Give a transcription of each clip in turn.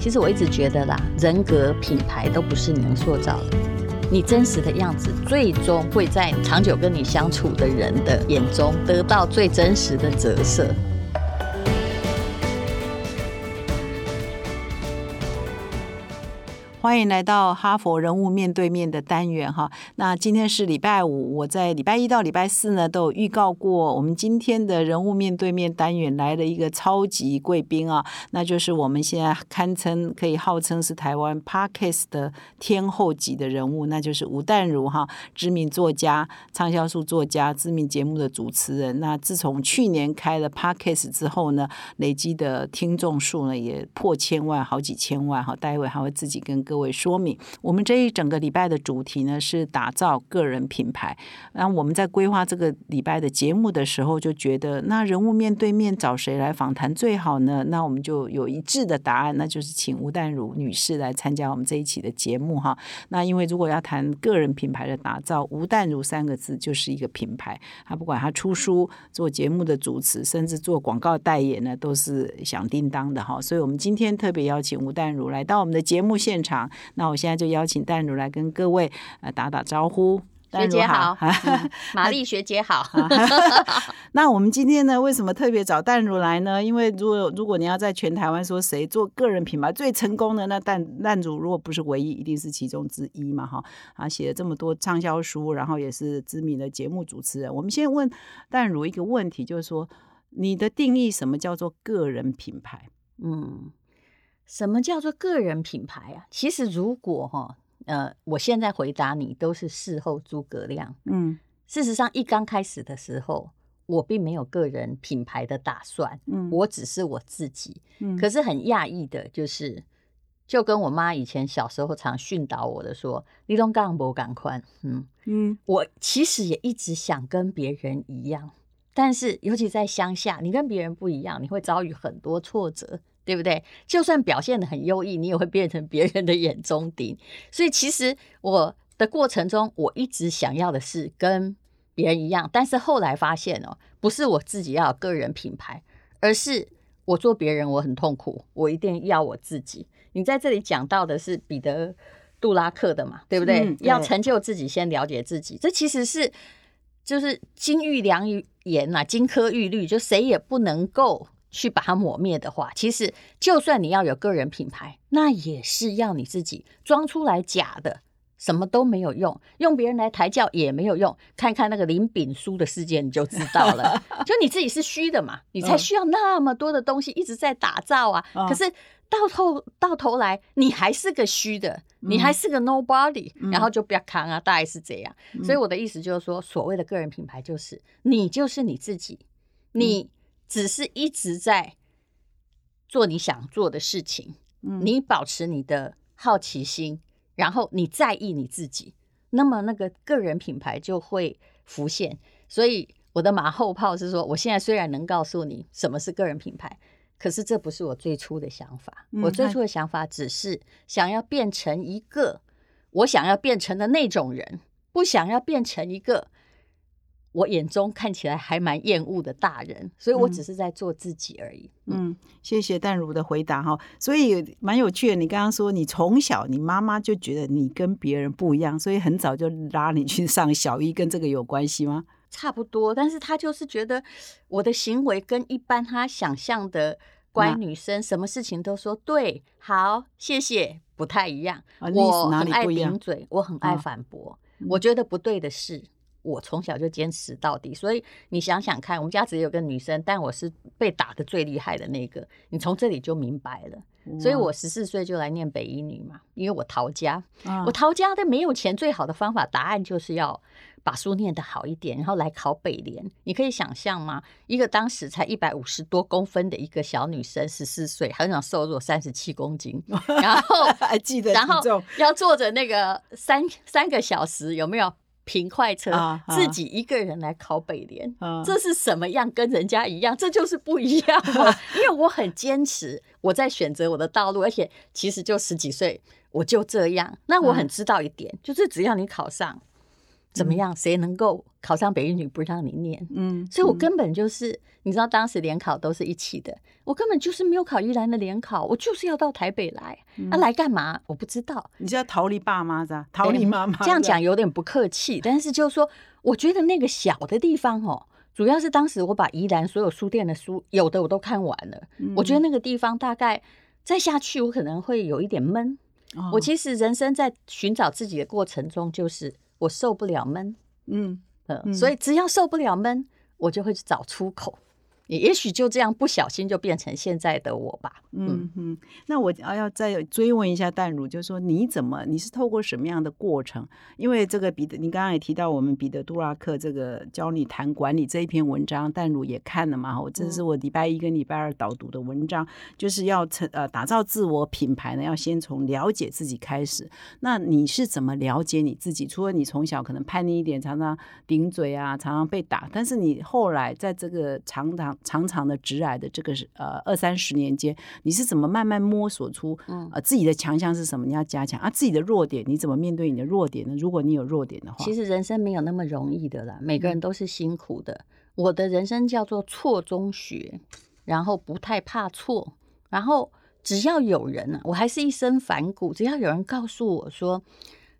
其实我一直觉得啦，人格品牌都不是你能塑造的，你真实的样子，最终会在长久跟你相处的人的眼中得到最真实的折射。欢迎来到哈佛人物面对面的单元哈。那今天是礼拜五，我在礼拜一到礼拜四呢都有预告过，我们今天的人物面对面单元来了一个超级贵宾啊，那就是我们现在堪称可以号称是台湾 Parkes 的天后级的人物，那就是吴淡如哈，知名作家、畅销书作家、知名节目的主持人。那自从去年开了 Parkes 之后呢，累积的听众数呢也破千万，好几千万哈。待会还会自己跟。各位说明，我们这一整个礼拜的主题呢是打造个人品牌。然后我们在规划这个礼拜的节目的时候，就觉得那人物面对面找谁来访谈最好呢？那我们就有一致的答案，那就是请吴淡如女士来参加我们这一期的节目哈。那因为如果要谈个人品牌的打造，吴淡如三个字就是一个品牌。他不管他出书、做节目的主持，甚至做广告代言呢，都是响叮当的哈。所以我们今天特别邀请吴淡如来到我们的节目现场。那我现在就邀请淡如来跟各位呃打打招呼。学姐好，玛丽学姐好。那我们今天呢，为什么特别找淡如来呢？因为如果如果你要在全台湾说谁做个人品牌最成功的，那淡淡如如果不是唯一，一定是其中之一嘛哈。啊，写了这么多畅销书，然后也是知名的节目主持人。我们先问淡如一个问题，就是说你的定义什么叫做个人品牌？嗯。什么叫做个人品牌啊？其实如果哈，呃，我现在回答你都是事后诸葛亮。嗯，事实上一刚开始的时候，我并没有个人品牌的打算。嗯，我只是我自己。嗯，可是很讶异的就是，就跟我妈以前小时候常训导我的说：“你都干不赶快。”嗯嗯，我其实也一直想跟别人一样，但是尤其在乡下，你跟别人不一样，你会遭遇很多挫折。对不对？就算表现的很优异，你也会变成别人的眼中钉。所以其实我的过程中，我一直想要的是跟别人一样，但是后来发现哦，不是我自己要有个人品牌，而是我做别人我很痛苦，我一定要我自己。你在这里讲到的是彼得·杜拉克的嘛？对不对？要成就自己，先了解自己。这其实是就是金玉良言呐，金科玉律，就谁也不能够。去把它抹灭的话，其实就算你要有个人品牌，那也是要你自己装出来假的，什么都没有用，用别人来抬轿也没有用。看看那个林炳书的事件，你就知道了。就你自己是虚的嘛，你才需要那么多的东西一直在打造啊。可是到头到头来，你还是个虚的，你还是个 nobody，然后就不要扛啊，大概是这样。所以我的意思就是说，所谓的个人品牌，就是你就是你自己，你。只是一直在做你想做的事情，你保持你的好奇心，然后你在意你自己，那么那个个人品牌就会浮现。所以我的马后炮是说，我现在虽然能告诉你什么是个人品牌，可是这不是我最初的想法。我最初的想法只是想要变成一个我想要变成的那种人，不想要变成一个。我眼中看起来还蛮厌恶的大人，所以我只是在做自己而已。嗯，谢谢淡如的回答哈。所以蛮有趣的，你刚刚说你从小你妈妈就觉得你跟别人不一样，所以很早就拉你去上小一，跟这个有关系吗？差不多，但是他就是觉得我的行为跟一般他想象的乖女生，什么事情都说对，好，谢谢，不太一样。我很爱顶嘴，我很爱反驳，我觉得不对的事。我从小就坚持到底，所以你想想看，我们家只有个女生，但我是被打的最厉害的那个。你从这里就明白了。所以我十四岁就来念北医女嘛，因为我逃家。我逃家的没有钱，最好的方法，答案就是要把书念得好一点，然后来考北联。你可以想象吗？一个当时才一百五十多公分的一个小女生，十四岁，很想瘦弱，三十七公斤，然后还记得，然后要坐着那个三三个小时，有没有？平快车自己一个人来考北联，这是什么样？跟人家一样，这就是不一样嘛。因为我很坚持，我在选择我的道路，而且其实就十几岁，我就这样。那我很知道一点，就是只要你考上，怎么样？谁能够考上北一女不让你念？嗯，所以我根本就是，你知道，当时联考都是一起的，我根本就是没有考宜兰的联考，我就是要到台北来。那来干嘛？我不知道。你是要逃离爸妈是吧？逃离妈妈？这样讲有点不客气，但是就是说，我觉得那个小的地方哦，主要是当时我把宜兰所有书店的书有的我都看完了，我觉得那个地方大概再下去我可能会有一点闷。我其实人生在寻找自己的过程中，就是我受不了闷，嗯嗯，所以只要受不了闷，我就会去找出口。也也许就这样不小心就变成现在的我吧。嗯嗯，那我要要再追问一下淡如，就是说你怎么你是透过什么样的过程？因为这个彼得，你刚刚也提到我们彼得杜拉克这个教你谈管理这一篇文章，淡如也看了嘛？我这是我礼拜一跟礼拜二导读的文章，就是要成呃打造自我品牌呢，要先从了解自己开始。那你是怎么了解你自己？除了你从小可能叛逆一点，常常顶嘴啊，常常被打，但是你后来在这个长长长长的直癌的这个是呃二三十年间，你是怎么慢慢摸索出呃自己的强项是什么？你要加强啊，自己的弱点你怎么面对你的弱点呢？如果你有弱点的话，其实人生没有那么容易的啦，每个人都是辛苦的。我的人生叫做错中学，然后不太怕错，然后只要有人呢，我还是一身反骨，只要有人告诉我说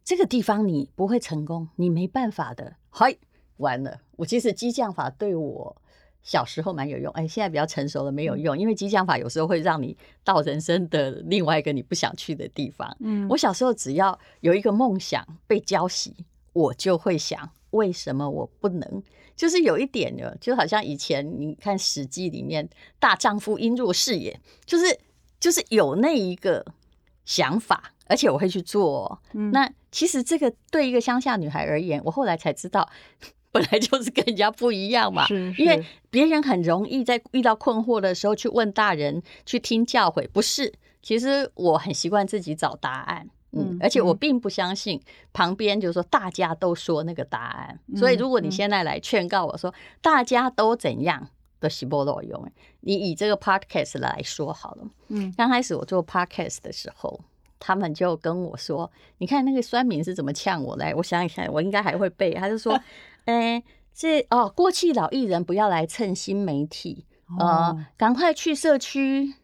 这个地方你不会成功，你没办法的，嗨，完了，我其实激将法对我。小时候蛮有用，哎，现在比较成熟了没有用，因为激将法有时候会让你到人生的另外一个你不想去的地方。嗯，我小时候只要有一个梦想被浇熄，我就会想为什么我不能？就是有一点的，就好像以前你看《史记》里面大丈夫应若是也，就是就是有那一个想法，而且我会去做。那其实这个对一个乡下女孩而言，我后来才知道。本来就是跟人家不一样嘛，因为别人很容易在遇到困惑的时候去问大人，去听教诲，不是？其实我很习惯自己找答案，嗯，而且我并不相信旁边就是说大家都说那个答案，所以如果你现在来劝告我说大家都怎样的洗波罗用，你以这个 podcast 来说好了，嗯，刚开始我做 podcast 的时候，他们就跟我说，你看那个酸民是怎么呛我来，我想一想，我应该还会背，他就说。哎，这哦，过气老艺人不要来蹭新媒体，呃，赶快去社区，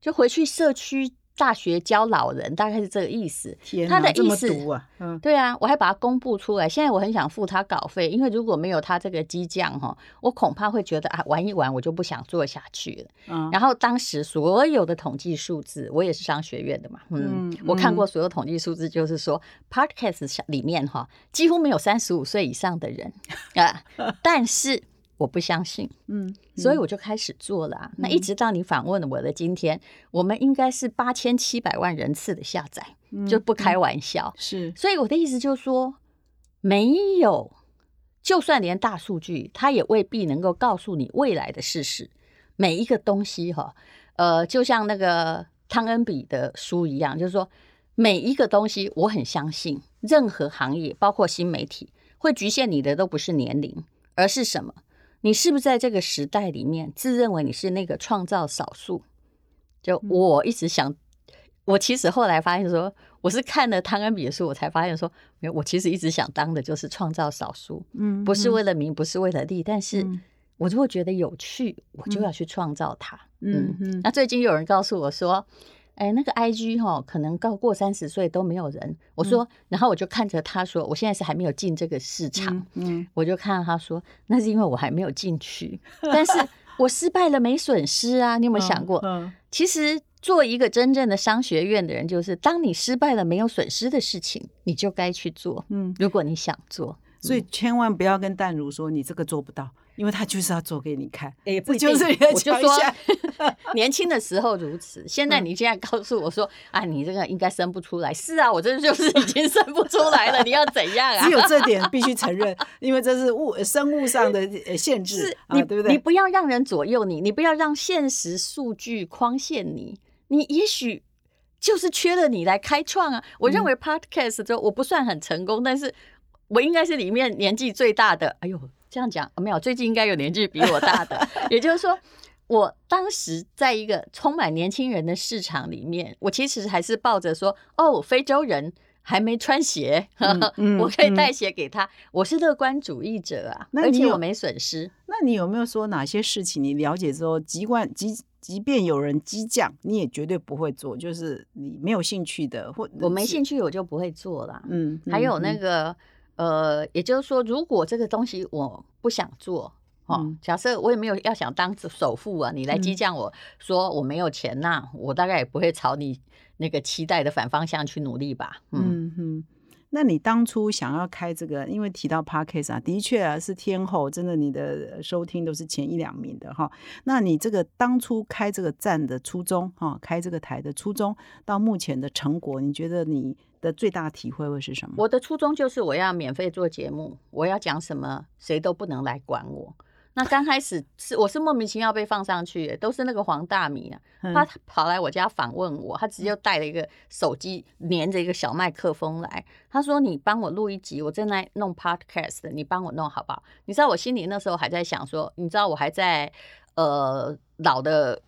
就回去社区。大学教老人大概是这个意思，他的意思啊，嗯，对啊，我还把它公布出来。现在我很想付他稿费，因为如果没有他这个激将哈，我恐怕会觉得啊，玩一玩我就不想做下去了。嗯，然后当时所有的统计数字，我也是商学院的嘛，嗯，我看过所有统计数字，就是说，podcast 里面哈，几乎没有三十五岁以上的人啊，但是。我不相信，嗯，所以我就开始做了。那一直到你访问我的今天，我们应该是八千七百万人次的下载，就不开玩笑。是，所以我的意思就是说，没有，就算连大数据，它也未必能够告诉你未来的事实。每一个东西，哈，呃，就像那个汤恩比的书一样，就是说，每一个东西，我很相信，任何行业，包括新媒体，会局限你的都不是年龄，而是什么？你是不是在这个时代里面自认为你是那个创造少数？就我一直想，我其实后来发现说，我是看了汤恩比的书，我才发现说，没有，我其实一直想当的就是创造少数，嗯，不是为了名，不是为了利，但是我如果觉得有趣，我就要去创造它，嗯嗯。那最近有人告诉我说。哎，那个 I G 哈，可能高过三十岁都没有人。我说，然后我就看着他说，我现在是还没有进这个市场。嗯，我就看到他说，那是因为我还没有进去。但是我失败了没损失啊？你有没有想过？嗯，其实做一个真正的商学院的人，就是当你失败了没有损失的事情，你就该去做。嗯，如果你想做，所以千万不要跟淡如说你这个做不到。因为他就是要做给你看，也不就是我就说，年轻的时候如此。现在你现在告诉我说啊，你这个应该生不出来。是啊，我这就是已经生不出来了。你要怎样啊？只有这点必须承认，因为这是物生物上的限制，你对不对？你不要让人左右你，你不要让现实数据框限你。你也许就是缺了你来开创啊。我认为 Podcast 就我不算很成功，但是我应该是里面年纪最大的。哎呦。这样讲没有，最近应该有年纪比我大的。也就是说，我当时在一个充满年轻人的市场里面，我其实还是抱着说，哦，非洲人还没穿鞋，我可以带鞋给他。我是乐观主义者啊，而且我没损失。那你有没有说哪些事情你了解之后，即管即即便有人激将，你也绝对不会做，就是你没有兴趣的，或我没兴趣，我就不会做了。嗯，还有那个呃，也就是说，如果这个东西我不想做。哦，假设我也没有要想当首富啊，你来激将我说我没有钱呐，我大概也不会朝你那个期待的反方向去努力吧。嗯哼，那你当初想要开这个，因为提到 Parkes 啊，的确啊是天后，真的你的收听都是前一两名的哈。那你这个当初开这个站的初衷哈，开这个台的初衷，到目前的成果，你觉得你的最大体会会是什么？我的初衷就是我要免费做节目，我要讲什么，谁都不能来管我。那刚开始是我是莫名其妙被放上去，都是那个黄大米啊，他跑来我家访问我，他直接带了一个手机连着一个小麦克风来，他说：“你帮我录一集，我正在弄 podcast，你帮我弄好不好？”你知道我心里那时候还在想说，你知道我还在呃老的，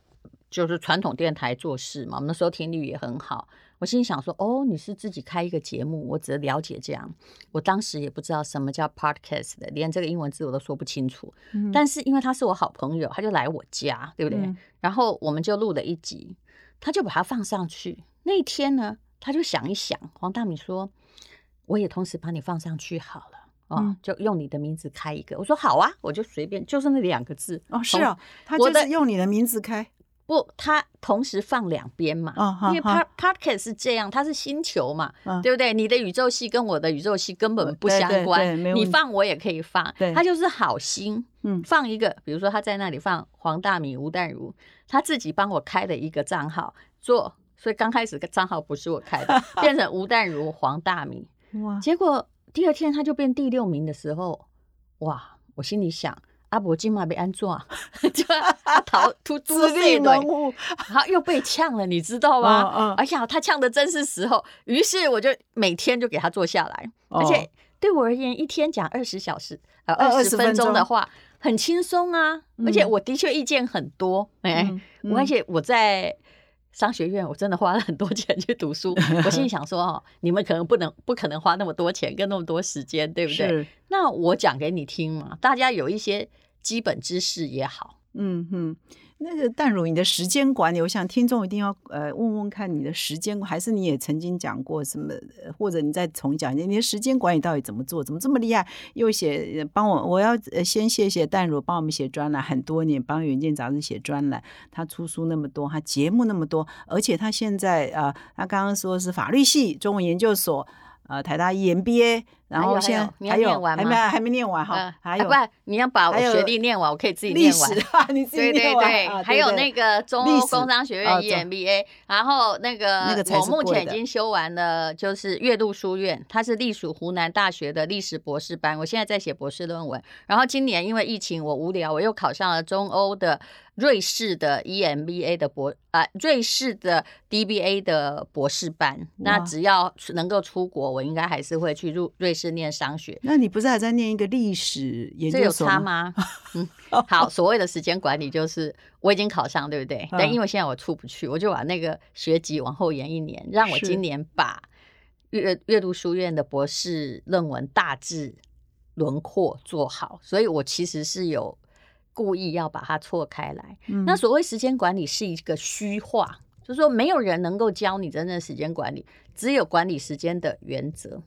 就是传统电台做事嘛，我们那时候听率也很好。我心里想说，哦，你是自己开一个节目，我只了解这样。我当时也不知道什么叫 podcast 的，连这个英文字我都说不清楚。但是因为他是我好朋友，他就来我家，对不对？然后我们就录了一集，他就把它放上去。那一天呢，他就想一想，黄大米说，我也同时把你放上去好了，哦，就用你的名字开一个。我说好啊，我就随便，就是那两个字。哦，是啊，他就是用你的名字开。不，它同时放两边嘛，因为 Pod Podcast 是这样，它是星球嘛，对不对？你的宇宙系跟我的宇宙系根本不相关，你放我也可以放，它就是好心，嗯，放一个，比如说他在那里放黄大米、吴淡如，他自己帮我开的一个账号做，所以刚开始账号不是我开的，变成吴淡如、黄大米，哇！结果第二天他就变第六名的时候，哇！我心里想。阿伯今晚被安坐，就 逃突自立门户，然后又被呛了，你知道吗？哎呀，他呛的真是时候。于是我就每天就给他坐下来，而且对我而言，一天讲二十小时呃二十分钟的话很轻松啊。而且我的确意见很多，哎，而且我在。商学院，我真的花了很多钱去读书。我心里想说，哦，你们可能不能、不可能花那么多钱跟那么多时间，对不对？那我讲给你听嘛，大家有一些基本知识也好。嗯哼。那个淡如，你的时间管理，我想听众一定要呃问问看你的时间，还是你也曾经讲过什么，或者你再重讲你的时间管理到底怎么做，怎么这么厉害？又写帮我，我要先谢谢淡如帮我们写专栏很多年，帮《远见》杂志写专栏，他出书那么多，他节目那么多，而且他现在啊，他刚刚说是法律系中文研究所。呃，台大 EMBA，然后现在还有还没还没念完哈，还有不，你要把我学历念完，我可以自己念完。你自己念完。对对对，还有那个中欧工商学院 EMBA，然后那个我目前已经修完了，就是岳麓书院，它是隶属湖南大学的历史博士班，我现在在写博士论文。然后今年因为疫情，我无聊，我又考上了中欧的。瑞士的 EMBA 的博啊，瑞士的 DBA 的博士班，那只要能够出国，我应该还是会去入瑞士念商学。那你不是还在念一个历史研究所吗？嗯，好，所谓的时间管理就是我已经考上，对不对？但因为现在我出不去，我就把那个学籍往后延一年，让我今年把阅阅读书院的博士论文大致轮廓做好。所以我其实是有。故意要把它错开来。那所谓时间管理是一个虚化，就是说没有人能够教你真正时间管理，只有管理时间的原则。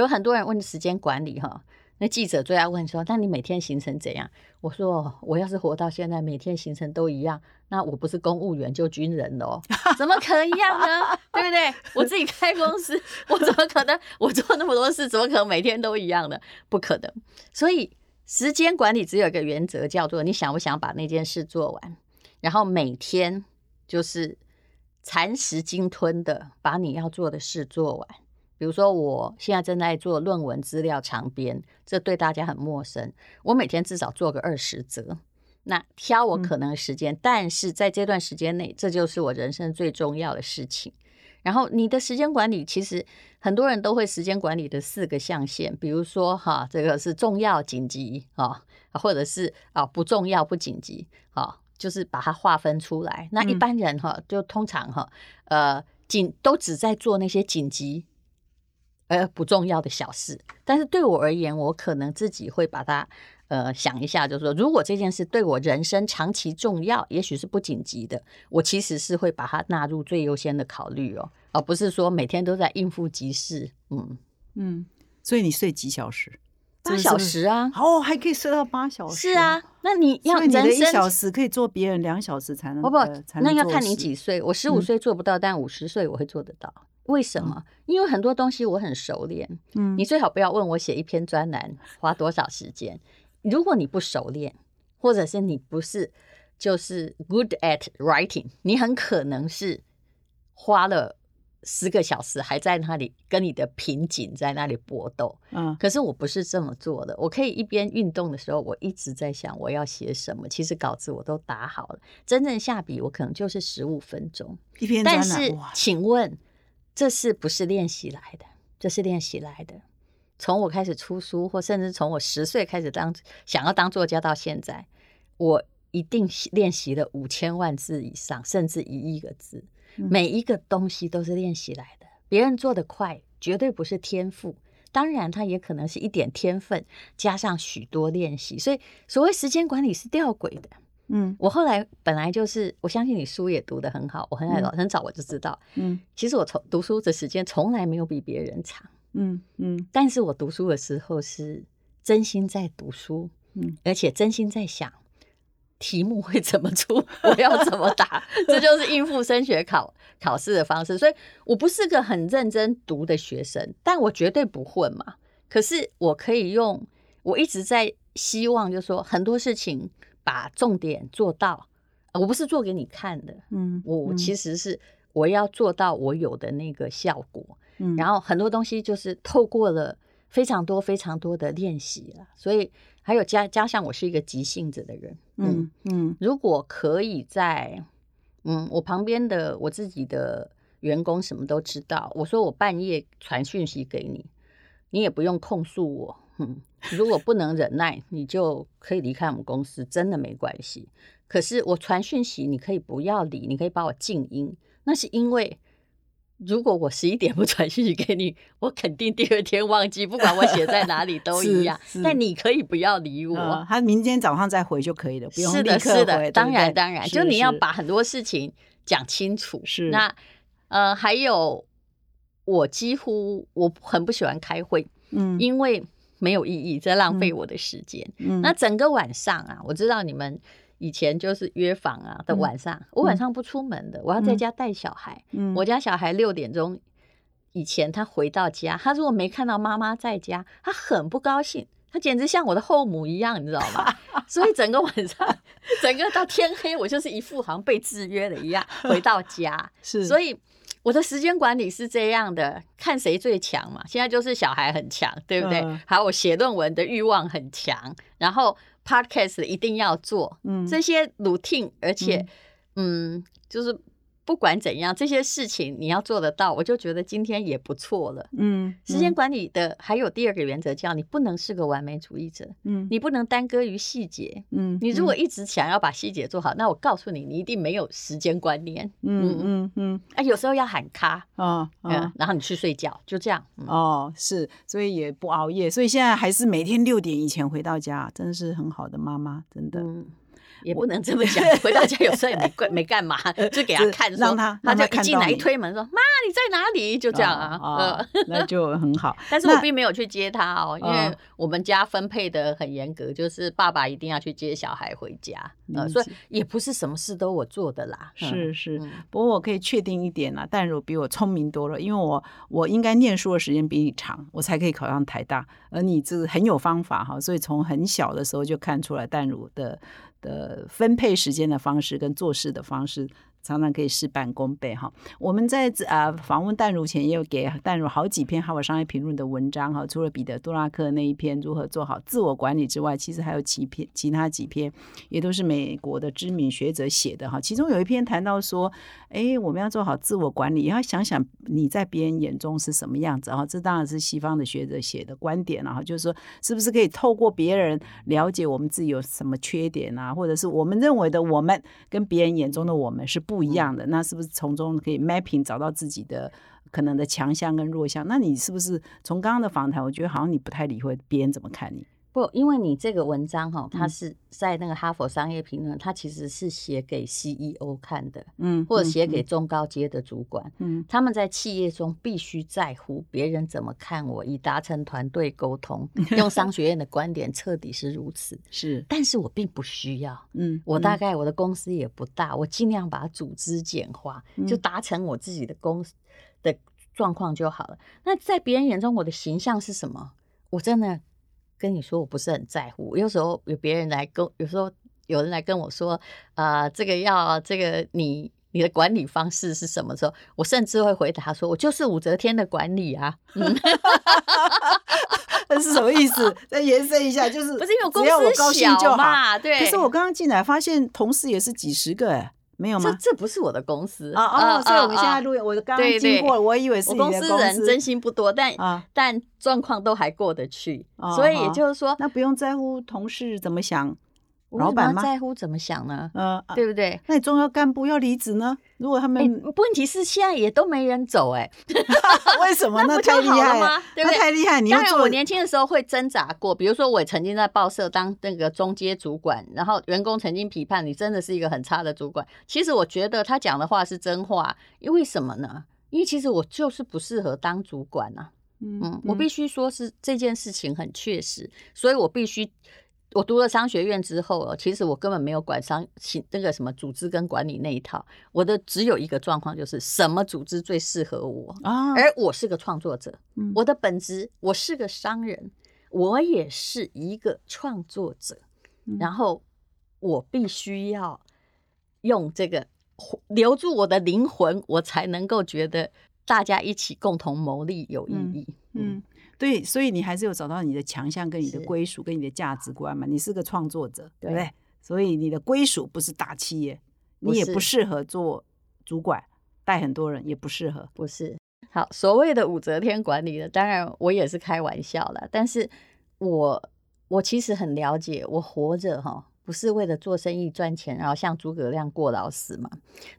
有很多人问时间管理，哈，那记者最爱问说：“那你每天行程怎样？”我说：“我要是活到现在，每天行程都一样，那我不是公务员就军人了，怎么可能一样呢？对不对？我自己开公司，我怎么可能？我做那么多事，怎么可能每天都一样呢？不可能。所以。时间管理只有一个原则，叫做你想不想把那件事做完，然后每天就是蚕食鲸吞的把你要做的事做完。比如说，我现在正在做论文资料长编，这对大家很陌生。我每天至少做个二十则，那挑我可能的时间，但是在这段时间内，这就是我人生最重要的事情。然后你的时间管理，其实很多人都会时间管理的四个象限，比如说哈，这个是重要紧急啊，或者是啊不重要不紧急啊，就是把它划分出来。那一般人哈，就通常哈，呃紧都只在做那些紧急呃不重要的小事。但是对我而言，我可能自己会把它呃想一下，就是说，如果这件事对我人生长期重要，也许是不紧急的，我其实是会把它纳入最优先的考虑哦，而不是说每天都在应付急事。嗯嗯，所以你睡几小时？八小时啊，哦，还可以睡到八小时。是啊，那你要你的一小时可以做别人两小时才能。不不，那要看你几岁。我十五岁做不到，但五十岁我会做得到。为什么？因为很多东西我很熟练。嗯，你最好不要问我写一篇专栏花多少时间。如果你不熟练，或者是你不是就是 good at writing，你很可能是花了。十个小时还在那里跟你的瓶颈在那里搏斗，嗯，可是我不是这么做的。我可以一边运动的时候，我一直在想我要写什么。其实稿子我都打好了，真正下笔我可能就是十五分钟。一篇，但是请问这是不是练习来的？这是练习来的。从我开始出书，或甚至从我十岁开始当想要当作家到现在，我一定练习了五千万字以上，甚至一亿个字。每一个东西都是练习来的，别人做的快，绝对不是天赋，当然他也可能是一点天分加上许多练习，所以所谓时间管理是吊诡的。嗯，我后来本来就是，我相信你书也读得很好，我很早很早我就知道，嗯，其实我从读书的时间从来没有比别人长，嗯嗯，但是我读书的时候是真心在读书，嗯，而且真心在想。题目会怎么出？我要怎么答？这就是应付升学考考试的方式。所以我不是个很认真读的学生，但我绝对不混嘛。可是我可以用，我一直在希望，就是说很多事情把重点做到。我不是做给你看的，嗯，我其实是我要做到我有的那个效果。嗯，然后很多东西就是透过了非常多非常多的练习了，所以。还有加加上我是一个急性子的人，嗯嗯，如果可以在嗯我旁边的我自己的员工什么都知道，我说我半夜传讯息给你，你也不用控诉我，嗯，如果不能忍耐，你就可以离开我们公司，真的没关系。可是我传讯息，你可以不要理，你可以把我静音，那是因为。如果我十一点不传讯息给你，我肯定第二天忘记，不管我写在哪里都一样。但你可以不要理我，他明天早上再回就可以了，不用是的，是的，当然当然，就你要把很多事情讲清楚。是那呃，还有我几乎我很不喜欢开会，嗯，因为没有意义，在浪费我的时间。嗯，那整个晚上啊，我知道你们。以前就是约访啊的晚上，我晚上不出门的，我要在家带小孩。我家小孩六点钟以前他回到家，他如果没看到妈妈在家，他很不高兴，他简直像我的后母一样，你知道吗？所以整个晚上，整个到天黑，我就是一副好像被制约了一样 回到家。是，所以我的时间管理是这样的，看谁最强嘛。现在就是小孩很强，对不对？还有我写论文的欲望很强，然后。Podcast 一定要做，嗯，这些 routine，而且，嗯，就是。不管怎样，这些事情你要做得到，我就觉得今天也不错了。嗯，时间管理的还有第二个原则，叫你不能是个完美主义者。嗯，你不能耽搁于细节。嗯，你如果一直想要把细节做好，那我告诉你，你一定没有时间观念。嗯嗯嗯。啊，有时候要喊卡啊，嗯，然后你去睡觉，就这样。哦，是，所以也不熬夜，所以现在还是每天六点以前回到家，真的是很好的妈妈，真的。也不能这么讲，回到家有时候也没干没干嘛，就给他看，让他他就一进来一推门说：“妈，你在哪里？”就这样啊，那就很好。但是我并没有去接他哦，因为我们家分配的很严格，就是爸爸一定要去接小孩回家，呃，所以也不是什么事都我做的啦。是是，不过我可以确定一点啦，淡如比我聪明多了，因为我我应该念书的时间比你长，我才可以考上台大，而你这很有方法哈，所以从很小的时候就看出来淡如的。的分配时间的方式跟做事的方式。常常可以事半功倍哈。我们在啊访问淡如前，也有给淡如好几篇《哈佛商业评论》的文章哈。除了彼得·杜拉克那一篇如何做好自我管理之外，其实还有几篇其他几篇，也都是美国的知名学者写的哈。其中有一篇谈到说，哎，我们要做好自我管理，要想想你在别人眼中是什么样子哈。这当然是西方的学者写的观点了哈，就是说，是不是可以透过别人了解我们自己有什么缺点啊，或者是我们认为的我们跟别人眼中的我们是不。不一样的，那是不是从中可以 mapping 找到自己的可能的强项跟弱项。那你是不是从刚刚的访谈，我觉得好像你不太理会别人怎么看你？不，因为你这个文章哈，它是在那个哈佛商业评论，它其实是写给 CEO 看的，嗯，或者写给中高阶的主管，嗯，他们在企业中必须在乎别人怎么看我，以达成团队沟通。用商学院的观点，彻底是如此，是，但是我并不需要，嗯，我大概我的公司也不大，我尽量把组织简化，就达成我自己的公司的状况就好了。那在别人眼中，我的形象是什么？我真的。跟你说，我不是很在乎。有时候有别人来跟，有时候有人来跟我说，啊，这个要这个你你的管理方式是什么时候？我甚至会回答说，我就是武则天的管理啊。那 是什么意思？再延伸一下，就是不是因为公司小嘛？对。可是我刚刚进来发现，同事也是几十个哎。没有吗？这这不是我的公司啊哦！所以我们现在录音，我刚刚经过，我以为是公司人，真心不多，但但状况都还过得去，所以也就是说，那不用在乎同事怎么想。老板在乎怎么想呢？嗯，对不对？那你重要干部要离职呢？如果他们问题是现在也都没人走，哎，为什么？那太厉害吗？对不对？太厉害！你当然，我年轻的时候会挣扎过。比如说，我也曾经在报社当那个中阶主管，然后员工曾经批判你真的是一个很差的主管。其实我觉得他讲的话是真话，因为什么呢？因为其实我就是不适合当主管啊。嗯，我必须说是这件事情很确实，所以我必须。我读了商学院之后，其实我根本没有管商那个什么组织跟管理那一套。我的只有一个状况，就是什么组织最适合我啊？而我是个创作者，我的本质我是个商人，我也是一个创作者。然后我必须要用这个留住我的灵魂，我才能够觉得大家一起共同谋利有意义。嗯。对，所以你还是有找到你的强项跟你的归属跟你的价值观嘛？你是个创作者，对不对？所以你的归属不是大企业，你也不适合做主管，带很多人也不适合。不是，好，所谓的武则天管理的，当然我也是开玩笑了。但是我我其实很了解，我活着哈，不是为了做生意赚钱，然后像诸葛亮过劳死嘛？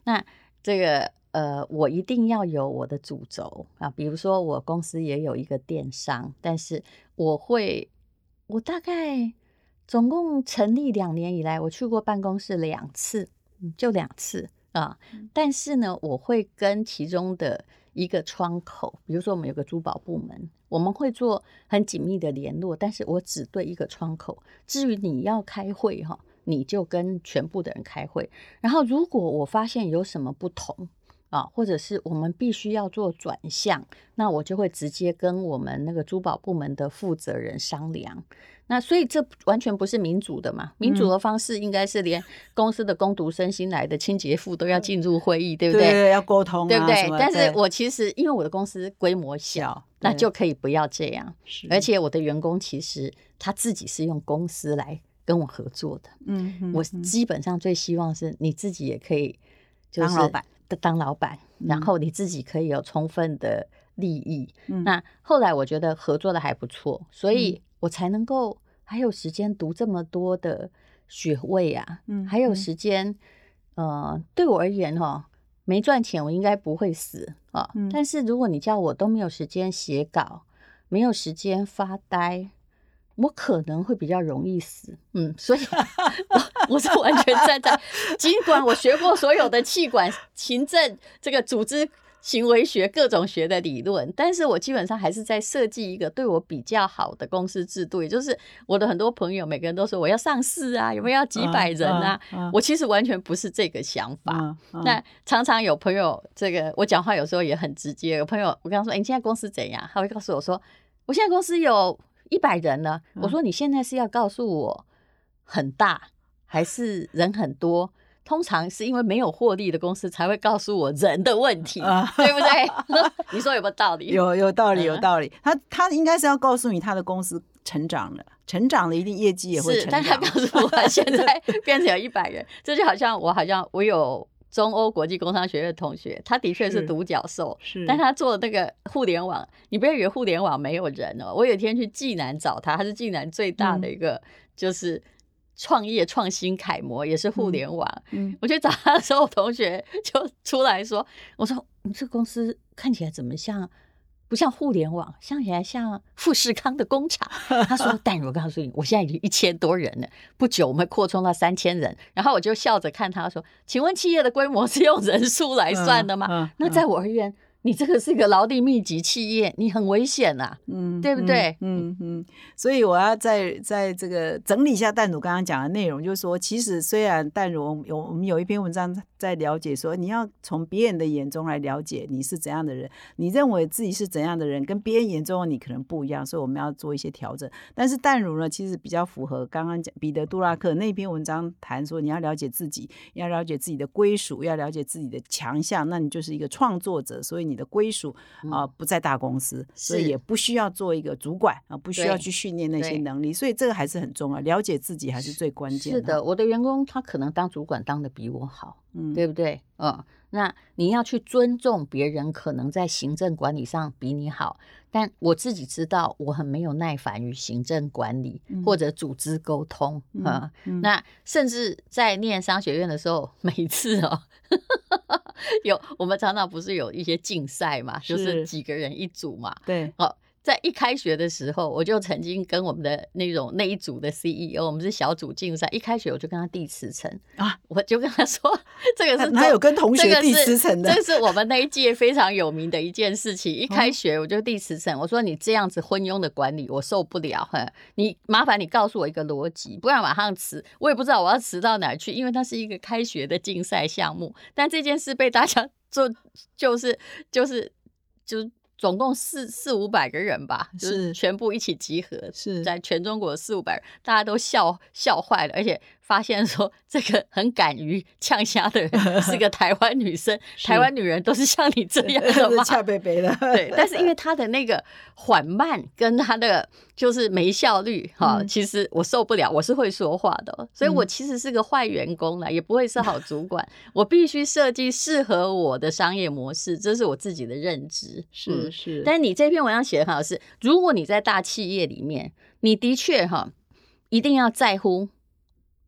那这个。呃，我一定要有我的主轴啊，比如说我公司也有一个电商，但是我会，我大概总共成立两年以来，我去过办公室两次，就两次啊。但是呢，我会跟其中的一个窗口，比如说我们有个珠宝部门，我们会做很紧密的联络，但是我只对一个窗口。至于你要开会哈，你就跟全部的人开会。然后如果我发现有什么不同，啊，或者是我们必须要做转向，那我就会直接跟我们那个珠宝部门的负责人商量。那所以这完全不是民主的嘛？民主的方式应该是连公司的工读生新来的清洁妇都要进入会议，对不对？要沟通，对不对？但是我其实因为我的公司规模小，那就可以不要这样。而且我的员工其实他自己是用公司来跟我合作的。嗯，我基本上最希望是你自己也可以当老板。的当老板，然后你自己可以有充分的利益。那后来我觉得合作的还不错，所以我才能够还有时间读这么多的学位啊，还有时间。呃，对我而言哈，没赚钱我应该不会死啊。但是如果你叫我都没有时间写稿，没有时间发呆。我可能会比较容易死，嗯，所以我我是完全站在，尽管我学过所有的气管、行政这个组织行为学各种学的理论，但是我基本上还是在设计一个对我比较好的公司制度，也就是我的很多朋友每个人都说我要上市啊，有没有要几百人啊？我其实完全不是这个想法。那常常有朋友这个我讲话有时候也很直接，有朋友我跟他说，哎，你现在公司怎样？他会告诉我说，我现在公司有。一百人呢？我说你现在是要告诉我很大还是人很多？通常是因为没有获利的公司才会告诉我人的问题，对不对？你说有没有道理？有有道理，有道理。他他应该是要告诉你他的公司成长了，成长了一定业绩也会成长。但他告诉我现在 变成有一百人，这就好像我好像我有。中欧国际工商学院同学，他的确是独角兽，是，但他做那个互联网，你不要以为互联网没有人哦。我有一天去济南找他，他是济南最大的一个就是创业创新楷模，也是互联网。嗯，我去找他的时候，同学就出来说：“我说你这公司看起来怎么像？不像互联网，像起来像富士康的工厂。他说：“但我告诉你，我现在已经一千多人了，不久我们扩充到三千人。”然后我就笑着看他说：“请问企业的规模是用人数来算的吗？”那在我而言。你这个是一个劳力密集企业，你很危险呐，嗯，对不对？嗯嗯，所以我要在在这个整理一下淡如刚刚讲的内容，就是说，其实虽然淡如有我们有一篇文章在了解说，你要从别人的眼中来了解你是怎样的人，你认为自己是怎样的人，跟别人眼中的你可能不一样，所以我们要做一些调整。但是淡如呢，其实比较符合刚刚讲彼得杜拉克那篇文章谈说，你要了解自己，要了解自己的归属，要了解自己的强项，那你就是一个创作者，所以你。的归属啊，不在大公司，所以也不需要做一个主管啊，不需要去训练那些能力，所以这个还是很重要，了解自己还是最关键。是的，我的员工他可能当主管当的比我好，嗯，对不对？嗯，那你要去尊重别人，可能在行政管理上比你好，但我自己知道我很没有耐烦于行政管理或者组织沟通啊。那甚至在念商学院的时候，每次哦。有，我们常常不是有一些竞赛嘛，就是几个人一组嘛。对，好。在一开学的时候，我就曾经跟我们的那种那一组的 CEO，我们是小组竞赛。一开学我就跟他递辞呈啊，我就跟他说，这个是他有跟同学递辞呈的，这是我们那一届非常有名的一件事情。一开学我就递辞呈，我说你这样子昏庸的管理我受不了，哈，你麻烦你告诉我一个逻辑，不然马上辞，我也不知道我要辞到哪去，因为它是一个开学的竞赛项目。但这件事被大家 做，就是就是就。总共四四五百个人吧，就是全部一起集合，是在全中国四五百人，大家都笑笑坏了，而且。发现说这个很敢于呛虾的人是个台湾女生，台湾女人都是像你这样的 吗？恰贝贝的，对。但是因为她的那个缓慢跟她的就是没效率哈，其实我受不了。我是会说话的，所以我其实是个坏员工了，也不会是好主管。我必须设计适合我的商业模式，这是我自己的认知。是是。但是你这篇文章写的很好，是如果你在大企业里面，你的确哈一定要在乎。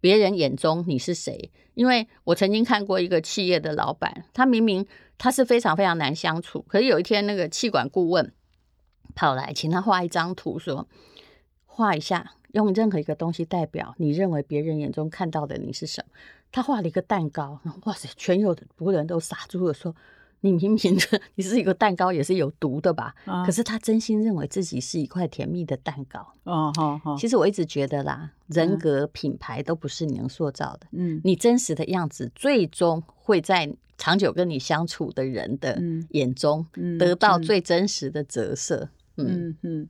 别人眼中你是谁？因为我曾经看过一个企业的老板，他明明他是非常非常难相处，可是有一天那个气管顾问跑来，请他画一张图，说画一下，用任何一个东西代表你认为别人眼中看到的你是什么。他画了一个蛋糕，哇塞，全有的仆人都傻住了，说。你明明的你是一个蛋糕，也是有毒的吧？可是他真心认为自己是一块甜蜜的蛋糕。哦，好，好。其实我一直觉得啦，人格品牌都不是你能塑造的。嗯，你真实的样子，最终会在长久跟你相处的人的眼中得到最真实的折射。嗯嗯。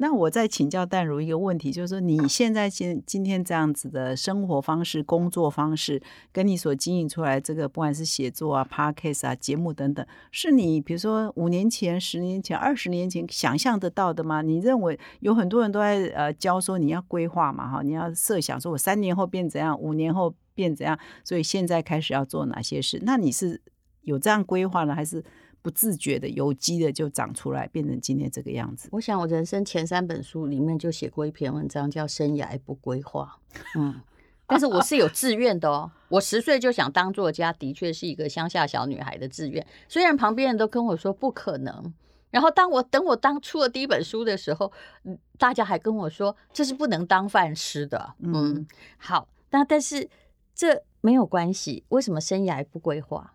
那我再请教淡如一个问题，就是说你现在今今天这样子的生活方式、工作方式，跟你所经营出来这个，不管是写作啊、podcast 啊、节目等等，是你比如说五年前、十年前、二十年前想象得到的吗？你认为有很多人都在呃教说你要规划嘛，哈，你要设想说我三年后变怎样，五年后变怎样，所以现在开始要做哪些事？那你是有这样规划呢，还是？不自觉的有机的就长出来，变成今天这个样子。我想我人生前三本书里面就写过一篇文章，叫《生涯不规划》。嗯，但是我是有志愿的哦。我十岁就想当作家，的确是一个乡下小女孩的志愿。虽然旁边人都跟我说不可能，然后当我等我当出了第一本书的时候，大家还跟我说这是不能当饭吃的。嗯，好，那但是这没有关系。为什么生涯不规划？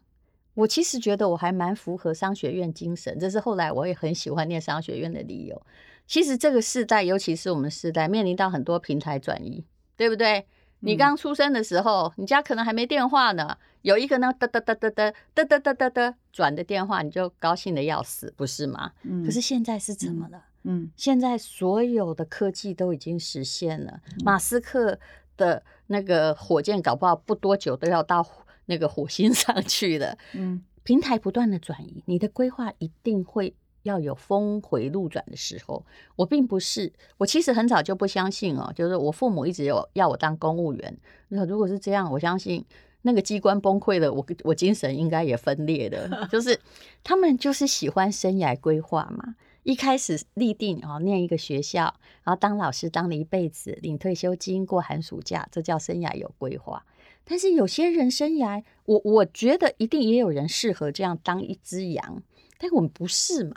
我其实觉得我还蛮符合商学院精神，这是后来我也很喜欢念商学院的理由。其实这个世代，尤其是我们世代，面临到很多平台转移，对不对？你刚出生的时候，你家可能还没电话呢，有一个呢哒哒哒哒哒哒哒哒哒哒转的电话，你就高兴的要死，不是吗？嗯。可是现在是怎么了？嗯。现在所有的科技都已经实现了，马斯克的那个火箭搞不好不多久都要到。那个火星 上去的，嗯，平台不断的转移，你的规划一定会要有峰回路转的时候。我并不是，我其实很早就不相信哦，就是我父母一直有要我当公务员。那如果是这样，我相信那个机关崩溃了，我我精神应该也分裂的。就是他们就是喜欢生涯规划嘛，一开始立定哦，念一个学校，然后当老师当了一辈子，领退休金过寒暑假，这叫生涯有规划。但是有些人生涯，我我觉得一定也有人适合这样当一只羊。但我们不是嘛？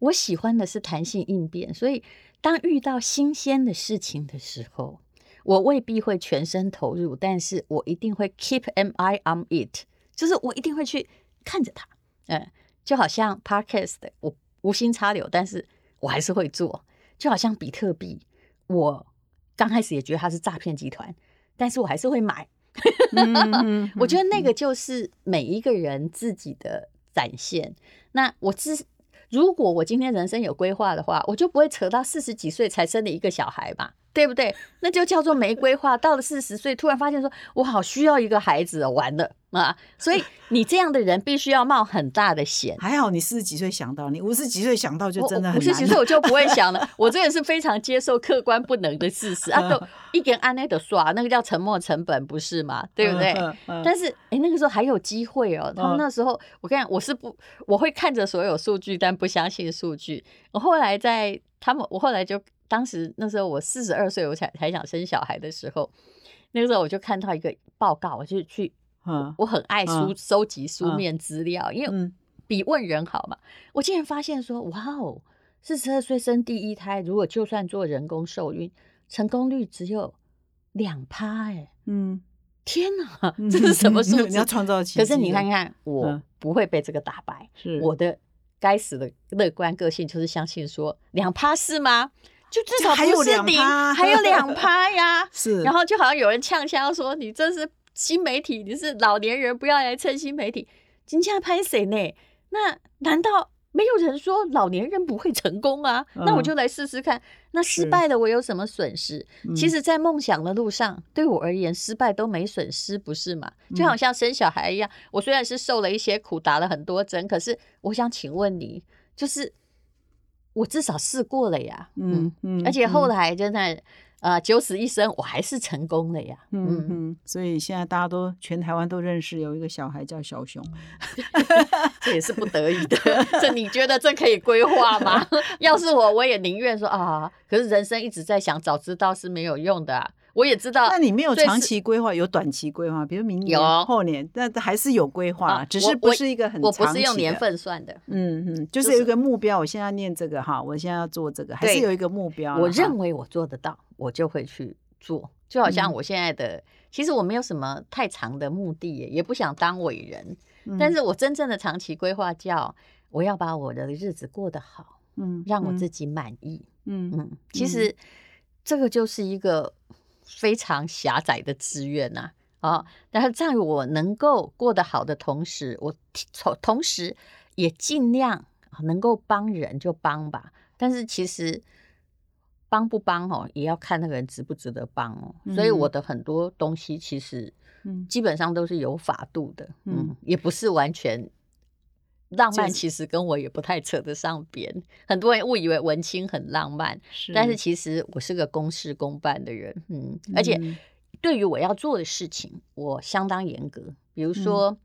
我喜欢的是弹性应变，所以当遇到新鲜的事情的时候，我未必会全身投入，但是我一定会 keep an eye on it，就是我一定会去看着它。嗯，就好像 podcast，我无心插柳，但是我还是会做。就好像比特币，我刚开始也觉得它是诈骗集团，但是我还是会买。我觉得那个就是每一个人自己的展现。那我自如果我今天人生有规划的话，我就不会扯到四十几岁才生了一个小孩吧。对不对？那就叫做没规划。到了四十岁，突然发现说，我好需要一个孩子，完了啊！所以你这样的人必须要冒很大的险。还好你四十几岁想到，你五十几岁想到就真的很五十几岁我就不会想了。我这个是非常接受客观不能的事实啊，都一点安内的刷，那个叫沉没成本，不是吗？对不对？但是哎，那个时候还有机会哦。他们那时候，我跟你讲，我是不，我会看着所有数据，但不相信数据。我后来在他们，我后来就。当时那时候我四十二岁，我才才想生小孩的时候，那个时候我就看到一个报告，我就去，我很爱书收集书面资料，因为比问人好嘛。我竟然发现说，哇哦，四十二岁生第一胎，如果就算做人工受孕，成功率只有两趴，哎，嗯，天哪，这是什么数字？你要创造奇迹可是你看看，我不会被这个打败，是我的该死的乐观个性，就是相信说两趴是吗？就至少还有两趴，还有两 趴呀。是，然后就好像有人呛呛说：“你这是新媒体，你是老年人，不要来蹭新媒体。”今天拍谁呢？那难道没有人说老年人不会成功啊？那我就来试试看。那失败了，我有什么损失？其实，在梦想的路上，对我而言，失败都没损失，不是吗？就好像生小孩一样，我虽然是受了一些苦，打了很多针，可是我想请问你，就是。我至少试过了呀，嗯嗯，而且后来真的，呃，九死一生，我还是成功了呀，嗯嗯，所以现在大家都全台湾都认识有一个小孩叫小熊，这也是不得已的。这你觉得这可以规划吗？要是我，我也宁愿说啊，可是人生一直在想，早知道是没有用的。我也知道，那你没有长期规划，有短期规划，比如明年、后年，那还是有规划，只是不是一个很我不是用年份算的，嗯嗯，就是有一个目标，我现在念这个哈，我现在要做这个，还是有一个目标。我认为我做得到，我就会去做。就好像我现在的，其实我没有什么太长的目的，也不想当伟人，但是我真正的长期规划叫我要把我的日子过得好，嗯，让我自己满意，嗯嗯，其实这个就是一个。非常狭窄的志愿呐，啊！但是在我能够过得好的同时，我同同时也尽量能够帮人就帮吧。但是其实帮不帮哦，也要看那个人值不值得帮哦。所以我的很多东西其实，嗯，基本上都是有法度的，嗯，也不是完全。浪漫其实跟我也不太扯得上边，很多人误以为文青很浪漫，但是其实我是个公事公办的人，嗯，而且对于我要做的事情，我相当严格。比如说，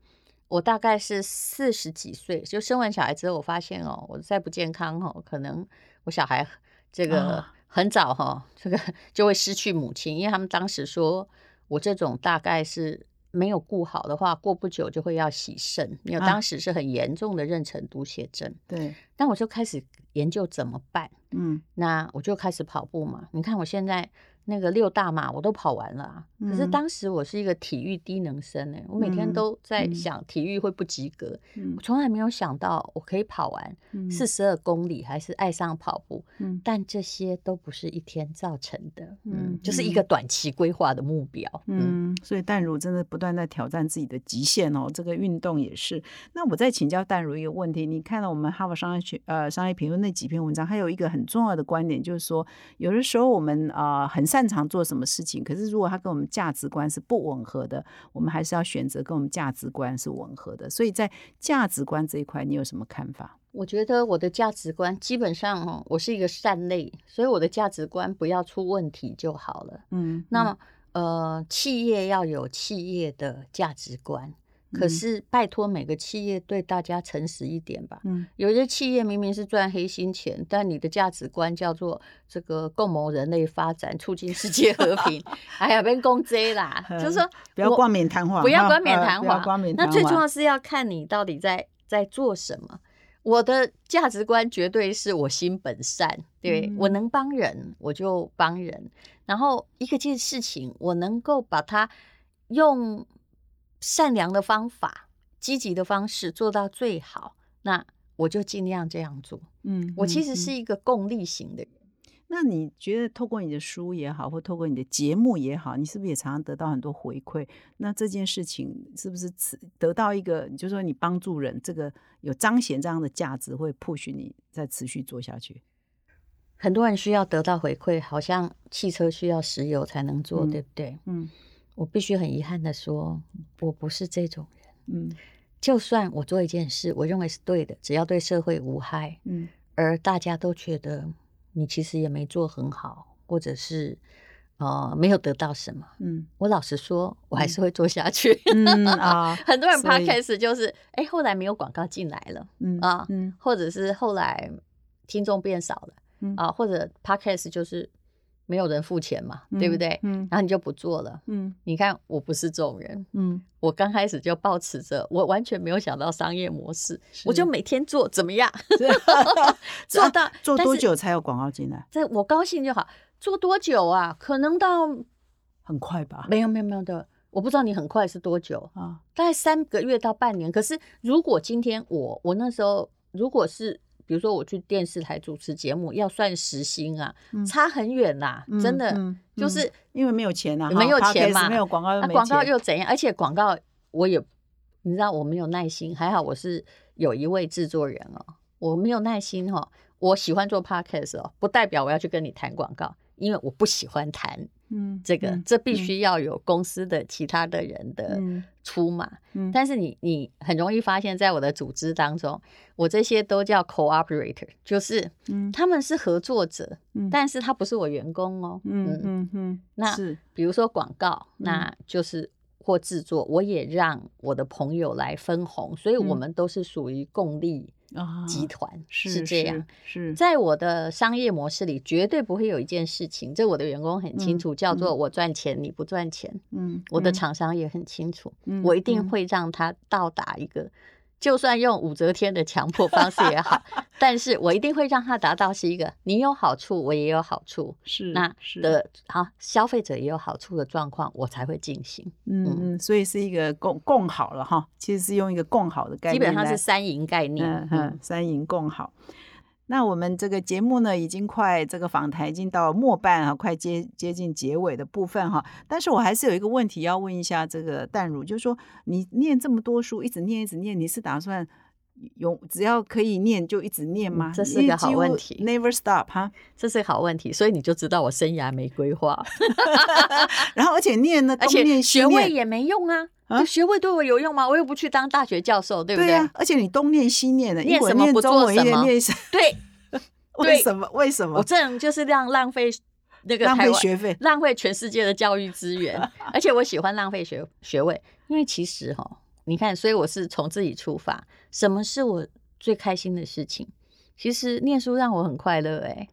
我大概是四十几岁就生完小孩之后，我发现哦，我再不健康哦，可能我小孩这个很早哈，这个就会失去母亲，因为他们当时说我这种大概是。没有顾好的话，过不久就会要洗肾，因为当时是很严重的妊娠毒血症。对，但我就开始研究怎么办。嗯，那我就开始跑步嘛。你看我现在。那个六大马我都跑完了，可是当时我是一个体育低能生哎，我每天都在想体育会不及格，我从来没有想到我可以跑完四十二公里，还是爱上跑步。嗯，但这些都不是一天造成的，嗯，就是一个短期规划的目标。嗯，所以淡如真的不断在挑战自己的极限哦，这个运动也是。那我再请教淡如一个问题，你看到我们哈佛商业学呃商业评论那几篇文章，还有一个很重要的观点，就是说有的时候我们啊很擅擅长做什么事情？可是如果它跟我们价值观是不吻合的，我们还是要选择跟我们价值观是吻合的。所以在价值观这一块，你有什么看法？我觉得我的价值观基本上哦，我是一个善类，所以我的价值观不要出问题就好了。嗯，那么呃，企业要有企业的价值观。可是，拜托每个企业对大家诚实一点吧。嗯，有些企业明明是赚黑心钱，但你的价值观叫做这个共谋人类发展、促进世界和平。哎呀，别攻击啦，就是说不要冠冕堂皇，不要冠冕堂皇。那最重要是要看你到底在在做什么。我的价值观绝对是我心本善，对我能帮人我就帮人，然后一个件事情我能够把它用善良的方法、积极的方式做到最好，那我就尽量这样做。嗯，我其实是一个共利型的人。那你觉得透过你的书也好，或透过你的节目也好，你是不是也常常得到很多回馈？那这件事情是不是得到一个，就是说你帮助人，这个有彰显这样的价值，会 push 你再持续做下去？很多人需要得到回馈，好像汽车需要石油才能做，对不对？嗯，我必须很遗憾的说，我不是这种人。嗯，就算我做一件事，我认为是对的，只要对社会无害，嗯，而大家都觉得。你其实也没做很好，或者是呃没有得到什么。嗯，我老实说，我还是会做下去。嗯啊，很多人 podcast 就是哎，后来没有广告进来了。嗯啊，或者是后来听众变少了。嗯啊，或者 podcast 就是。没有人付钱嘛，对不对？嗯，然后你就不做了。嗯，你看我不是这种人。嗯，我刚开始就保持着，我完全没有想到商业模式，我就每天做怎么样？做到 做多久才有广告进来？这我高兴就好。做多久啊？可能到很快吧？没有没有没有的，我不知道你很快是多久啊？大概三个月到半年。可是如果今天我我那时候如果是。比如说我去电视台主持节目，要算时薪啊，差很远呐，真的就是因为没有钱啊，没有钱嘛，没有广告，广告又怎样？而且广告我也你知道我没有耐心，还好我是有一位制作人哦，我没有耐心哦，我喜欢做 podcast 哦，不代表我要去跟你谈广告，因为我不喜欢谈。嗯，这个这必须要有公司的其他的人的出马，但是你你很容易发现，在我的组织当中，我这些都叫 cooperator，就是他们是合作者，但是他不是我员工哦。嗯嗯嗯，那比如说广告，那就是或制作，我也让我的朋友来分红，所以我们都是属于共利。集团是这样，是在我的商业模式里，绝对不会有一件事情，这我的员工很清楚，叫做我赚钱你不赚钱。嗯，我的厂商也很清楚，我一定会让他到达一个。就算用武则天的强迫方式也好，但是我一定会让他达到是一个你有好处，我也有好处，是那的好消费者也有好处的状况，我才会进行。嗯嗯，所以是一个共共好了哈，其实是用一个共好的概念，基本上是三赢概念。嗯嗯，三赢共好。那我们这个节目呢，已经快这个访谈已经到末半啊，快接接近结尾的部分哈。但是我还是有一个问题要问一下这个淡如，就是说你念这么多书，一直念一直念，你是打算永只要可以念就一直念吗？这是个好问题，Never stop 哈，这是个好问题，所以你就知道我生涯没规划。然后而且念呢，而且学位也没用啊，学位对我有用吗？我又不去当大学教授，对不对？而且你东念西念的，念什么不做什么？对。为什么？为什么？我这样就是这样浪费那个浪费学费，浪费全世界的教育资源，而且我喜欢浪费学学位，因为其实哈，你看，所以我是从自己出发，什么是我最开心的事情？其实念书让我很快乐，哎，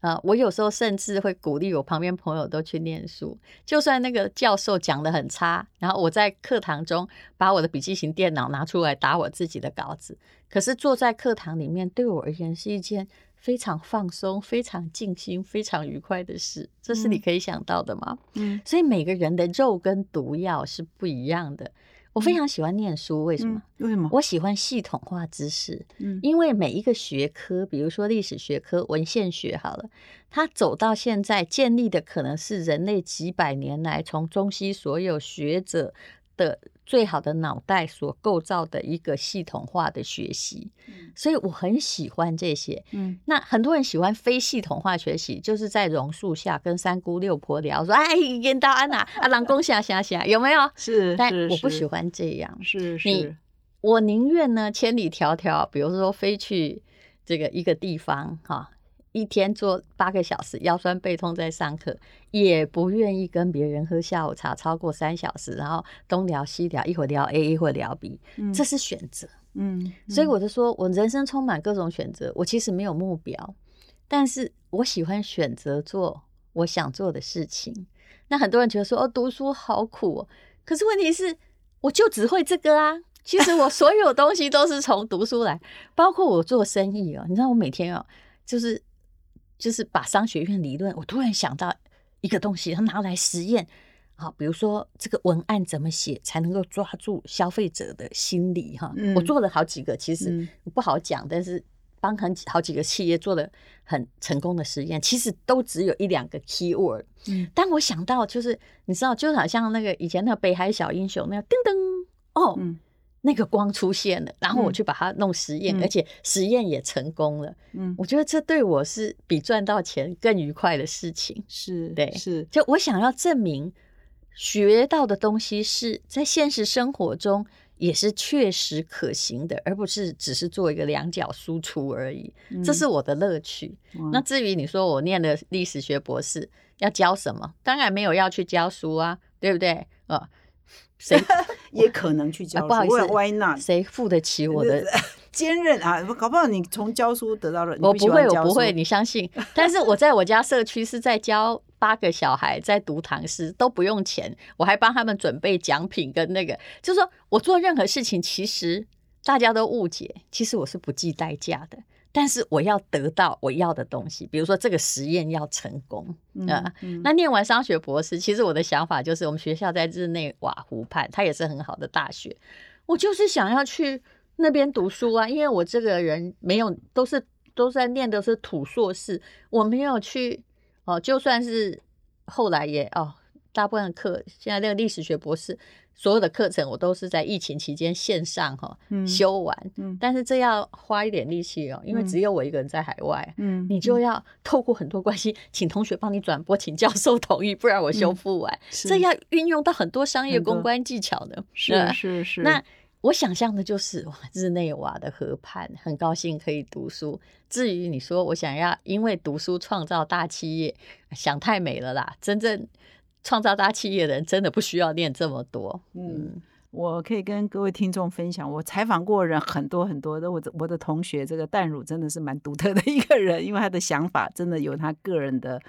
啊，我有时候甚至会鼓励我旁边朋友都去念书，就算那个教授讲的很差，然后我在课堂中把我的笔记型电脑拿出来打我自己的稿子，可是坐在课堂里面对我而言是一件。非常放松、非常静心、非常愉快的事，这是你可以想到的吗？嗯，所以每个人的肉跟毒药是不一样的。我非常喜欢念书，为什么？为什么？我喜欢系统化知识。嗯，因为每一个学科，比如说历史学科、文献学，好了，它走到现在建立的可能是人类几百年来从中西所有学者的。最好的脑袋所构造的一个系统化的学习，所以我很喜欢这些。嗯，那很多人喜欢非系统化学习，就是在榕树下跟三姑六婆聊，说：“哎，演到安娜啊，郎公下下下，有没有？”是，但我不喜欢这样。是是，我宁愿呢千里迢迢，比如说飞去这个一个地方，哈。一天做八个小时，腰酸背痛在上课，也不愿意跟别人喝下午茶超过三小时，然后东聊西聊，一会儿聊 A，一会儿聊 B，这是选择。嗯，所以我就说，我人生充满各种选择，我其实没有目标，但是我喜欢选择做我想做的事情。那很多人觉得说，哦，读书好苦哦，可是问题是，我就只会这个啊。其实我所有东西都是从读书来，包括我做生意哦。你知道我每天哦，就是就是把商学院理论，我突然想到一个东西，他拿来实验。好，比如说这个文案怎么写才能够抓住消费者的心理？哈，我做了好几个，其实不好讲，但是帮很好几个企业做了很成功的实验，其实都只有一两个 key word。嗯，但我想到就是，你知道，就好像那个以前那个北海小英雄那样，噔噔哦，那个光出现了，然后我去把它弄实验，而且实验也成功了。嗯，我觉得这对我是比赚到钱更愉快的事情。是对，是就我想要证明。学到的东西是在现实生活中也是确实可行的，而不是只是做一个两脚输出而已。这是我的乐趣。那至于你说我念的历史学博士要教什么，当然没有要去教书啊，对不对？啊，谁 也可能去教？不好意思，Why not？谁付得起我的？坚韧啊，搞不好你从教书得到了。我不会，我不会，你相信。但是我在我家社区是在教八个小孩在读唐诗，都不用钱，我还帮他们准备奖品跟那个，就是说我做任何事情，其实大家都误解，其实我是不计代价的。但是我要得到我要的东西，比如说这个实验要成功啊。那念完商学博士，其实我的想法就是，我们学校在日内瓦湖畔，它也是很好的大学，我就是想要去。那边读书啊，因为我这个人没有，都是都在念的是土硕士，我没有去哦。就算是后来也哦，大部分课现在那个历史学博士所有的课程，我都是在疫情期间线上哈修完。嗯，但是这要花一点力气哦，因为只有我一个人在海外。嗯，你就要透过很多关系，请同学帮你转播，请教授同意，不然我修复完。这要运用到很多商业公关技巧的。是是是。那。我想象的就是哇，日内瓦的河畔，很高兴可以读书。至于你说我想要因为读书创造大企业，想太美了啦！真正创造大企业的人，真的不需要念这么多。嗯，我可以跟各位听众分享，我采访过人很多很多的，我的我的同学，这个淡乳真的是蛮独特的一个人，因为他的想法真的有他个人的。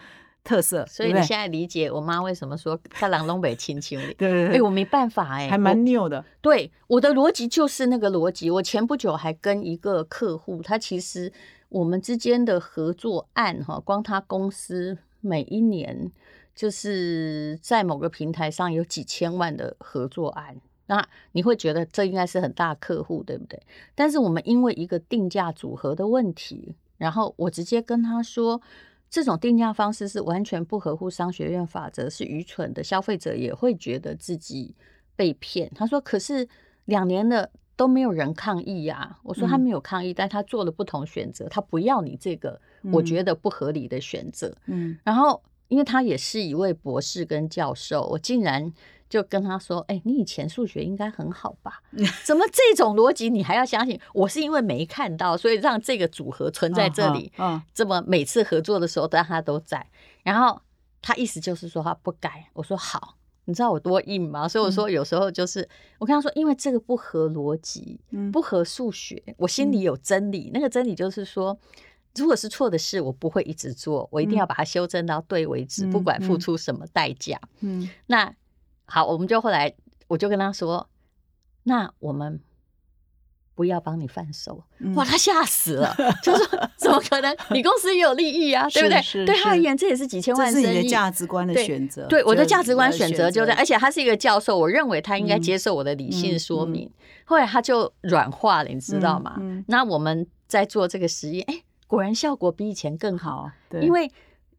特色，所以你现在理解我妈为什么说在朗东北亲亲里？对对对，哎，我没办法哎，还蛮拗的。对，我的逻辑就是那个逻辑。我前不久还跟一个客户，他其实我们之间的合作案哈，光他公司每一年就是在某个平台上有几千万的合作案，那你会觉得这应该是很大客户，对不对？但是我们因为一个定价组合的问题，然后我直接跟他说。这种定价方式是完全不合乎商学院法则，是愚蠢的。消费者也会觉得自己被骗。他说：“可是两年了都没有人抗议呀。”我说：“他没有抗议，但他做了不同选择，他不要你这个我觉得不合理的选择。”嗯，然后因为他也是一位博士跟教授，我竟然。就跟他说：“哎，你以前数学应该很好吧？怎么这种逻辑你还要相信？我是因为没看到，所以让这个组合存在这里。嗯，这么每次合作的时候，但他都在。然后他意思就是说他不改。我说好，你知道我多硬吗？所以我说有时候就是我跟他说，因为这个不合逻辑，不合数学，我心里有真理。那个真理就是说，如果是错的事，我不会一直做，我一定要把它修正到对为止，不管付出什么代价。嗯，那。”好，我们就后来，我就跟他说：“那我们不要帮你贩售。”哇，他吓死了，就说：“怎么可能？你公司也有利益啊，对不对？对他而言，这也是几千万生意。”是你的价值观的选择。对我的价值观选择就在，而且他是一个教授，我认为他应该接受我的理性说明。后来他就软化了，你知道吗？那我们在做这个实验，哎，果然效果比以前更好。对，因为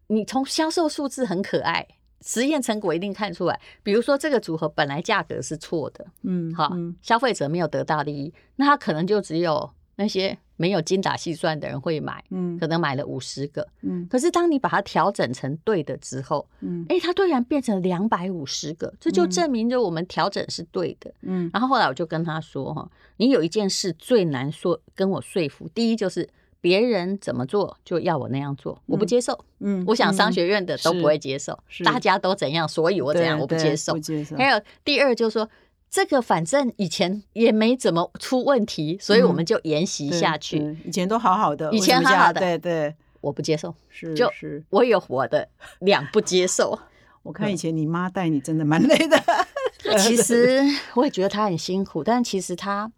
你从销售数字很可爱。实验成果一定看出来，比如说这个组合本来价格是错的，嗯，好，消费者没有得到利益，那他可能就只有那些没有精打细算的人会买，嗯，可能买了五十个，嗯，可是当你把它调整成对的之后，嗯，哎，它突然变成两百五十个，这就证明着我们调整是对的，嗯，然后后来我就跟他说，哈，你有一件事最难说跟我说服，第一就是。别人怎么做就要我那样做，我不接受。嗯，我想商学院的都不会接受，大家都怎样，所以我怎样，我不接受。还有第二就是说，这个反正以前也没怎么出问题，所以我们就沿袭下去。以前都好好的，以前好好的，对对，我不接受。是，就是我有我的两不接受。我看以前你妈带你真的蛮累的。其实我也觉得她很辛苦，但其实她，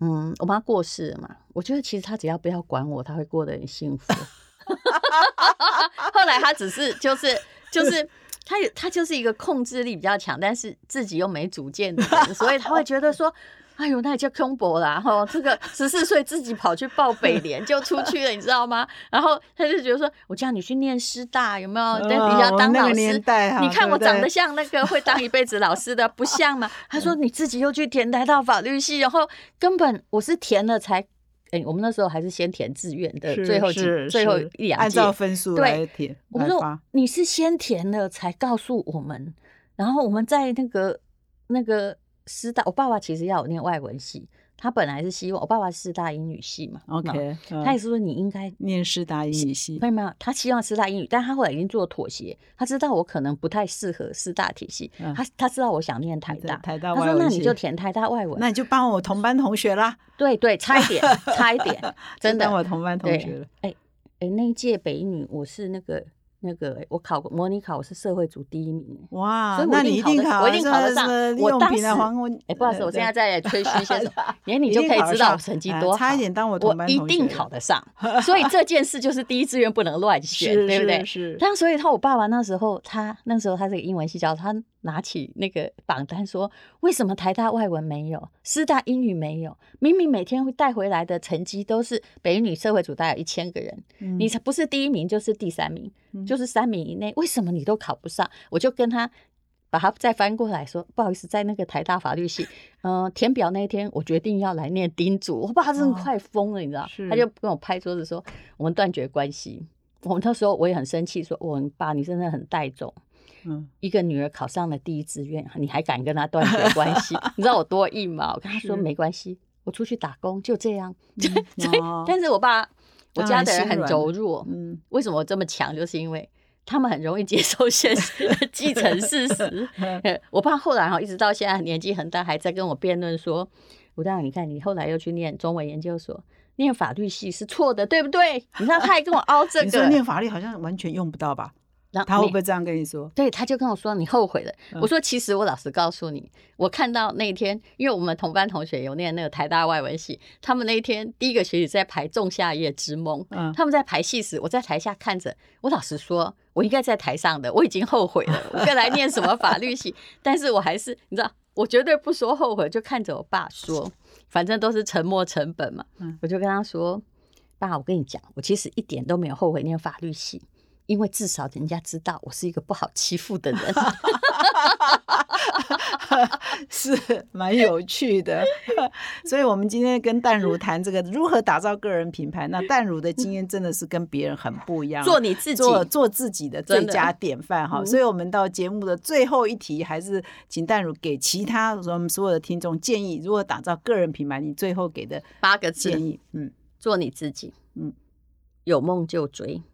嗯，我妈过世了嘛，我觉得其实他只要不要管我，他会过得很幸福。后来他只是就是就是 他他就是一个控制力比较强，但是自己又没主见的人，所以他会觉得说。哎呦，那也叫空博啦！哈，这个十四岁自己跑去报北联就出去了，你知道吗？然后他就觉得说，我叫你去念师大，有没有？在底下当老师。你看我长得像那个会当一辈子老师的，不像吗？他说你自己又去填台大法律系，然后根本我是填了才，哎，我们那时候还是先填志愿的，最后几最后一两按照分数来填。我们说你是先填了才告诉我们，然后我们在那个那个。师大，我爸爸其实要我念外文系，他本来是希望我爸爸师大英语系嘛，OK，他也是说你应该念师大英语系，没有没有，他希望师大英语，但他后来已经做妥协，他知道我可能不太适合师大体系，他他知道我想念台大，台大他说那你就填台大外文，那你就帮我同班同学啦，对对，差一点，差一点，真的，我同班同学了，哎哎，那一届北女我是那个。那个我考过模拟考，我是社会组第一名。哇，所以我一定考，我一定考得上。我当时，哎，不好意思，我现在在吹嘘些 什么？连你就可以知道我成绩多好。差一点当我我一定考得上。所以这件事就是第一志愿不能乱 选，对不对？是。但所以他我爸爸那时候，他那时候他是个英文系教授，他拿起那个榜单说：“为什么台大外文没有，师大英语没有？明明每天会带回来的成绩都是北女社会组，大概一千个人，你才不是第一名就是第三名。”就是三名以内，为什么你都考不上？我就跟他把他再翻过来说，不好意思，在那个台大法律系，嗯，填表那一天，我决定要来念丁主，我爸真的快疯了，你知道？他就跟我拍桌子说，我们断绝关系。我们那时候我也很生气，说，我爸你真的很带种，嗯，一个女儿考上了第一志愿，你还敢跟他断绝关系？你知道我多硬吗？我跟他说没关系，我出去打工就这样。但是我爸。我家的人很柔弱，嗯，为什么我这么强？就是因为他们很容易接受现实，继承事实。我爸后来哈，一直到现在年纪很大，还在跟我辩论说：“吴大，你看你后来又去念中文研究所，念法律系是错的，对不对？”你看他还跟我凹这个，你说念法律好像完全用不到吧？他会不会这样跟你说？对，他就跟我说你后悔了。我说其实我老实告诉你，我看到那一天，因为我们同班同学有念那个台大外文系，他们那一天第一个学期在排《仲夏夜之梦》，嗯，他们在排戏时，我在台下看着。我老实说，我应该在台上的，我已经后悔了，我该来念什么法律系？但是我还是你知道，我绝对不说后悔，就看着我爸说，反正都是沉没成本嘛。嗯，我就跟他说，爸，我跟你讲，我其实一点都没有后悔念法律系。因为至少人家知道我是一个不好欺负的人，是蛮有趣的。所以，我们今天跟淡如谈这个如何打造个人品牌。那淡如的经验真的是跟别人很不一样，做你自己，做做自己的最佳典范哈。所以，我们到节目的最后一题，还是请淡如给其他我们所有的听众建议：如何打造个人品牌？你最后给的八个建议，嗯，做你自己，嗯，有梦就追，嗯。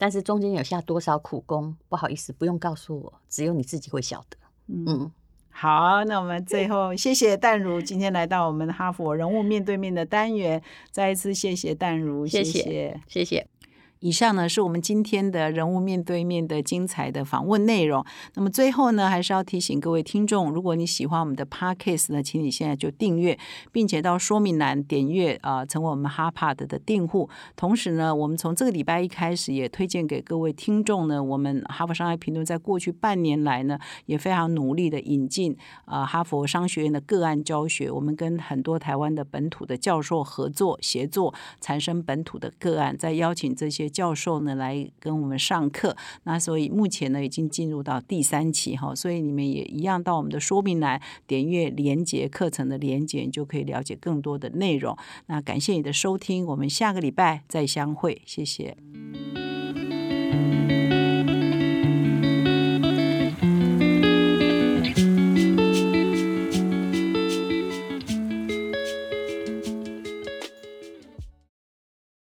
但是中间有下多少苦功，不好意思，不用告诉我，只有你自己会晓得。嗯，好，那我们最后谢谢淡如今天来到我们哈佛人物面对面的单元，再一次谢谢淡如，谢谢，谢谢。以上呢是我们今天的人物面对面的精彩的访问内容。那么最后呢，还是要提醒各位听众，如果你喜欢我们的 podcast 呢，请你现在就订阅，并且到说明栏点阅啊，成为我们哈帕的的订户。同时呢，我们从这个礼拜一开始，也推荐给各位听众呢，我们哈佛商业评论在过去半年来呢，也非常努力的引进啊哈佛商学院的个案教学。我们跟很多台湾的本土的教授合作协作，产生本土的个案，再邀请这些。教授呢来跟我们上课，那所以目前呢已经进入到第三期哈，所以你们也一样到我们的说明栏点阅连接课程的连接，就可以了解更多的内容。那感谢你的收听，我们下个礼拜再相会，谢谢。